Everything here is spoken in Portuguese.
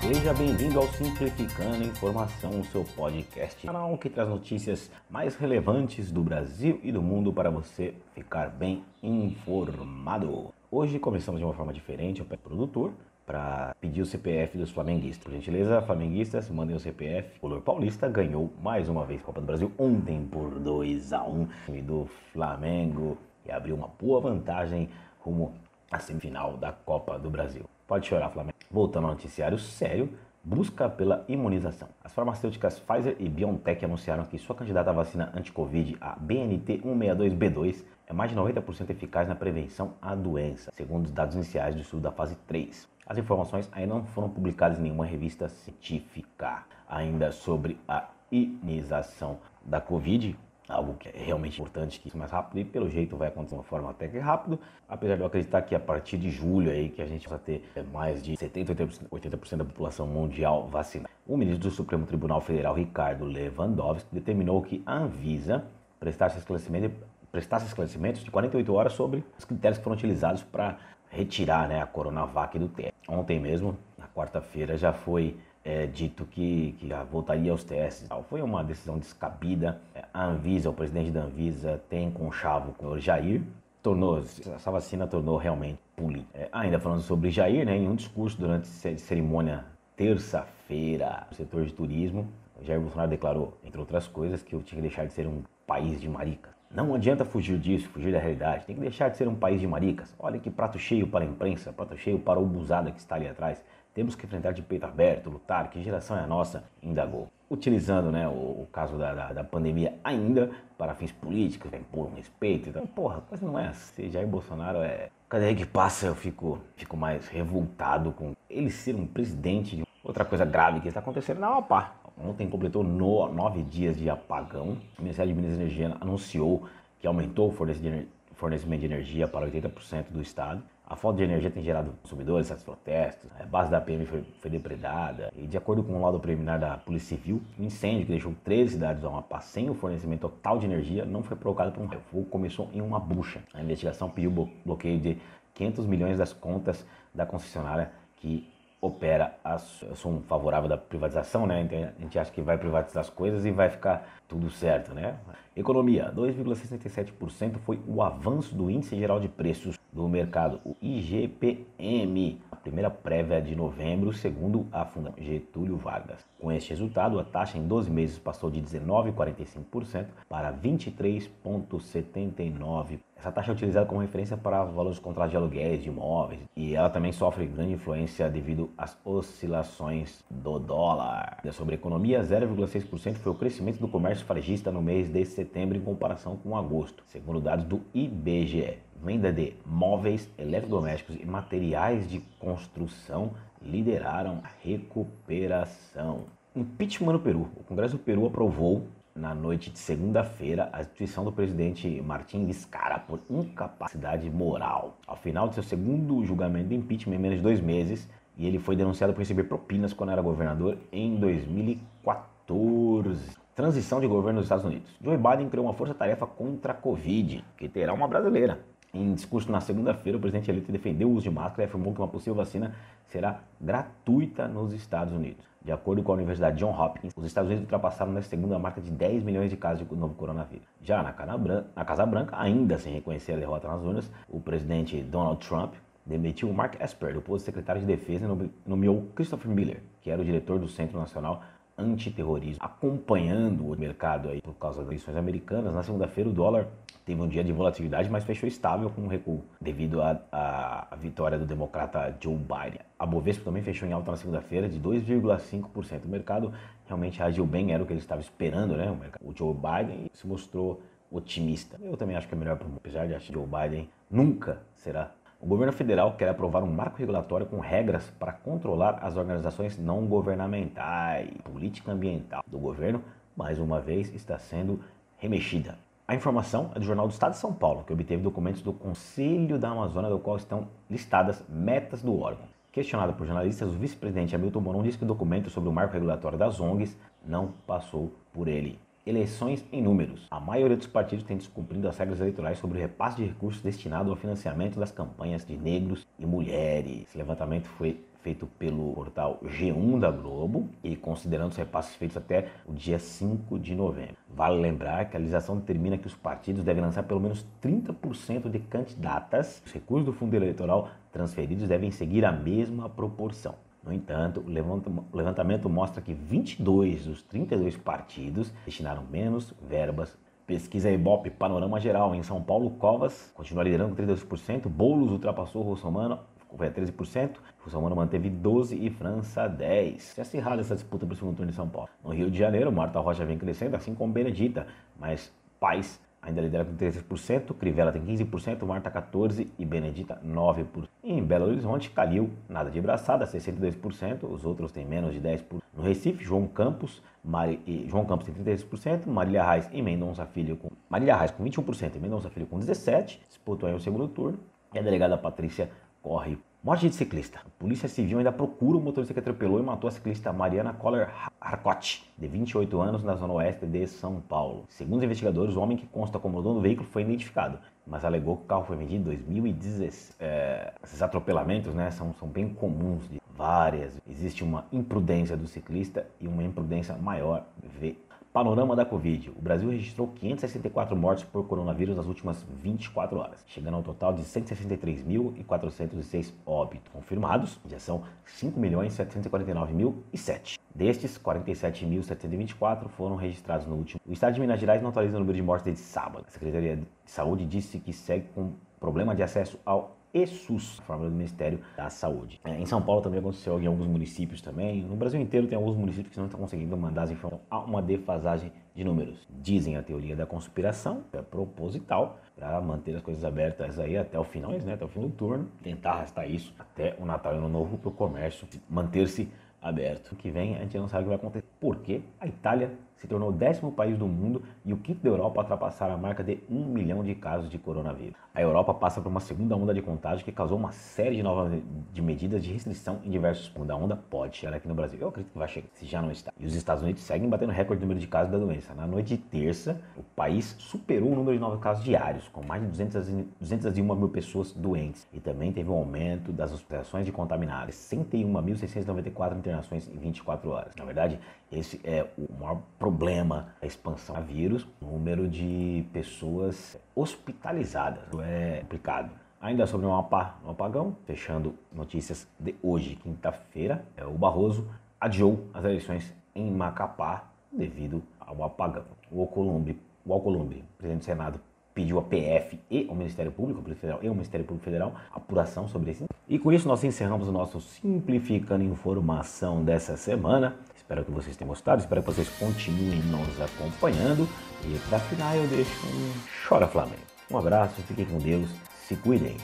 Seja bem-vindo ao Simplificando Informação, o seu podcast, canal que traz notícias mais relevantes do Brasil e do mundo para você ficar bem informado. Hoje começamos de uma forma diferente, eu peço produtor para pedir o CPF dos flamenguistas. Por gentileza, flamenguistas, mandem o CPF. O Color Paulista ganhou mais uma vez a Copa do Brasil ontem por 2 a 1 do Flamengo e abriu uma boa vantagem rumo à semifinal da Copa do Brasil. Pode chorar, Flamengo. Voltando ao noticiário sério, busca pela imunização. As farmacêuticas Pfizer e BioNTech anunciaram que sua candidata à vacina anti-Covid, a BNT162B2, é mais de 90% eficaz na prevenção à doença, segundo os dados iniciais do estudo da fase 3. As informações ainda não foram publicadas em nenhuma revista científica. Ainda sobre a imunização da Covid, algo que é realmente importante que isso mais rápido e pelo jeito vai acontecer de uma forma até que rápido, apesar de eu acreditar que a partir de julho aí que a gente vai ter é, mais de 70, 80% da população mundial vacinada. O ministro do Supremo Tribunal Federal, Ricardo Lewandowski, determinou que a Anvisa prestasse esclarecimento, prestasse esclarecimentos de 48 horas sobre os critérios que foram utilizados para retirar né, a Coronavac do teste. Ontem mesmo, na quarta-feira, já foi é, dito que, que voltaria aos testes. Foi uma decisão descabida. A Anvisa, o presidente da Anvisa, tem conchavo com o Jair. Tornou, essa vacina tornou realmente política. É, ainda falando sobre Jair, né, em um discurso durante cerimônia terça-feira no setor de turismo, Jair Bolsonaro declarou, entre outras coisas, que eu tinha que deixar de ser um país de marica. Não adianta fugir disso, fugir da realidade. Tem que deixar de ser um país de maricas. Olha que prato cheio para a imprensa, prato cheio para o buzada que está ali atrás. Temos que enfrentar de peito aberto, lutar. Que geração é a nossa? Indagou. Utilizando né, o, o caso da, da, da, pandemia ainda para fins políticos, para impor um respeito. Então, porra, mas não é assim. Jair Bolsonaro é. Cada dia que passa eu fico, fico mais revoltado com ele ser um presidente de outra coisa grave que está acontecendo na Amapá. Ontem completou no, nove dias de apagão. O Ministério de Minas e Energia anunciou que aumentou o fornecimento de energia para 80% do estado. A falta de energia tem gerado consumidores, certos protestos, a base da PM foi, foi, depredada e, de acordo com o laudo preliminar da Polícia Civil, o incêndio que deixou 13 cidades do Amapá sem o fornecimento total de energia não foi provocado por um fogo começou em uma bucha. A investigação pediu bloqueio de 500 milhões das contas da concessionária que opera. As, eu sou um favorável da privatização, né? Então, a gente acha que vai privatizar as coisas e vai ficar tudo certo, né? Economia, 2,67% foi o avanço do índice geral de preços do mercado, o IGPM, a primeira prévia de novembro, segundo a Fundação Getúlio Vargas. Com este resultado, a taxa em 12 meses passou de 19,45% para 23,79%. Essa taxa é utilizada como referência para valores de contratos de aluguéis de imóveis e ela também sofre grande influência devido às oscilações do dólar. Sobre a economia, 0,6% foi o crescimento do comércio varejista no mês de setembro em comparação com agosto, segundo dados do IBGE venda de móveis, eletrodomésticos e materiais de construção lideraram a recuperação. Impeachment no Peru. O Congresso do Peru aprovou na noite de segunda-feira a instituição do presidente Martin Vizcarra por incapacidade moral. Ao final de seu segundo julgamento de impeachment em menos de dois meses, e ele foi denunciado por receber propinas quando era governador em 2014. Transição de governo dos Estados Unidos. Joe Biden criou uma força-tarefa contra a Covid, que terá uma brasileira. Em discurso na segunda-feira, o presidente eleito defendeu o uso de máscara e afirmou que uma possível vacina será gratuita nos Estados Unidos. De acordo com a Universidade John Hopkins, os Estados Unidos ultrapassaram na segunda marca de 10 milhões de casos de novo coronavírus. Já na Casa Branca, ainda sem reconhecer a derrota nas urnas, o presidente Donald Trump demitiu Mark Esper do posto de secretário de defesa e nomeou Christopher Miller, que era o diretor do Centro Nacional Antiterrorismo. Acompanhando o mercado aí por causa das eleições americanas, na segunda-feira o dólar teve um dia de volatilidade, mas fechou estável com um recuo devido à vitória do democrata Joe Biden. A Bovespa também fechou em alta na segunda-feira de 2,5%. O mercado realmente reagiu bem, era o que ele estava esperando, né? O, Joe Biden se mostrou otimista. Eu também acho que é melhor, apesar de achar que Joe Biden nunca será. O governo federal quer aprovar um marco regulatório com regras para controlar as organizações não governamentais. Política ambiental do governo, mais uma vez, está sendo remexida. A informação é do Jornal do Estado de São Paulo, que obteve documentos do Conselho da Amazônia, do qual estão listadas metas do órgão. Questionado por jornalistas, o vice-presidente Hamilton Mourão disse que o documento sobre o marco regulatório das ONGs não passou por ele. Eleições em números. A maioria dos partidos tem descumprido as regras eleitorais sobre o repasse de recursos destinado ao financiamento das campanhas de negros e mulheres. Esse levantamento foi feito pelo portal G1 da Globo e considerando os repasses feitos até o dia 5 de novembro. Vale lembrar que a legislação determina que os partidos devem lançar pelo menos 30% de candidatas. Os recursos do fundo eleitoral transferidos devem seguir a mesma proporção. No entanto, o levantamento mostra que 22 dos 32 partidos destinaram menos verbas Pesquisa Ibope Panorama Geral. Em São Paulo, Covas continua liderando com 32%, Boulos ultrapassou Russomano foi a 13%, Russomano manteve 12% e França 10%. Se acirrada essa disputa para o segundo turno em São Paulo. No Rio de Janeiro, Marta Rocha vem crescendo, assim como Benedita, mas Paz ainda lidera com 13%, Crivella tem 15%, Marta 14% e Benedita 9%. em Belo Horizonte, Calil, nada de braçada, 62%, os outros têm menos de 10%. No Recife, João Campos, Mari, João Campos tem 33%, Marília Reis e Mendonça Filho com Marília Reis com 21% e Mendonça Filho com 17%, disputam aí o segundo turno. E a delegada Patrícia corre. Morte de ciclista. A Polícia Civil ainda procura o motorista que atropelou e matou a ciclista Mariana Coller Harcourt, de 28 anos, na zona oeste de São Paulo. Segundo os investigadores, o homem que consta como dono do veículo foi identificado, mas alegou que o carro foi vendido em 2016. É, esses atropelamentos né, são, são bem comuns, de várias. Existe uma imprudência do ciclista e uma imprudência maior Panorama da Covid. O Brasil registrou 564 mortes por coronavírus nas últimas 24 horas, chegando ao total de 163.406 óbitos confirmados, já são 5.749.007. Destes, 47.724 foram registrados no último. O estado de Minas Gerais não atualiza o número de mortes desde sábado. A Secretaria de Saúde disse que segue com problema de acesso ao e SUS, a fórmula do Ministério da Saúde. É, em São Paulo também aconteceu em alguns municípios também. No Brasil inteiro tem alguns municípios que não estão conseguindo mandar as informações. Há uma defasagem de números. Dizem a teoria da conspiração, é proposital, para manter as coisas abertas aí até o final, né, até o fim do turno, tentar arrastar isso até o Natal e Ano Novo para o comércio manter-se aberto. O que vem a gente não sabe o que vai acontecer. Porque a Itália se tornou o décimo país do mundo e o quinto da Europa a ultrapassar a marca de um milhão de casos de coronavírus. A Europa passa por uma segunda onda de contágio que causou uma série de novas de medidas de restrição em diversos pontos. A onda pode chegar aqui no Brasil. Eu acredito que vai chegar, se já não está. E os Estados Unidos seguem batendo recorde de número de casos da doença. Na noite de terça, o país superou o número de novos casos diários, com mais de 200, 201 mil pessoas doentes. E também teve um aumento das hospitalizações de contaminados. 61.694 internações em 24 horas. Na verdade, esse é o maior problema da expansão do vírus, o número de pessoas hospitalizadas. É complicado. Ainda sobre o apagão, fechando notícias de hoje, quinta-feira, é, o Barroso adiou as eleições em Macapá devido ao apagão. O Alcolumbre, o Alcolumbre, presidente do Senado, pediu a PF e ao Ministério Público Federal e ao Ministério Público Federal apuração sobre esse. E com isso nós encerramos o nosso Simplificando Informação dessa semana. Espero que vocês tenham gostado, espero que vocês continuem nos acompanhando. E para final eu deixo um Chora Flamengo. Um abraço, fiquem com Deus, se cuidem.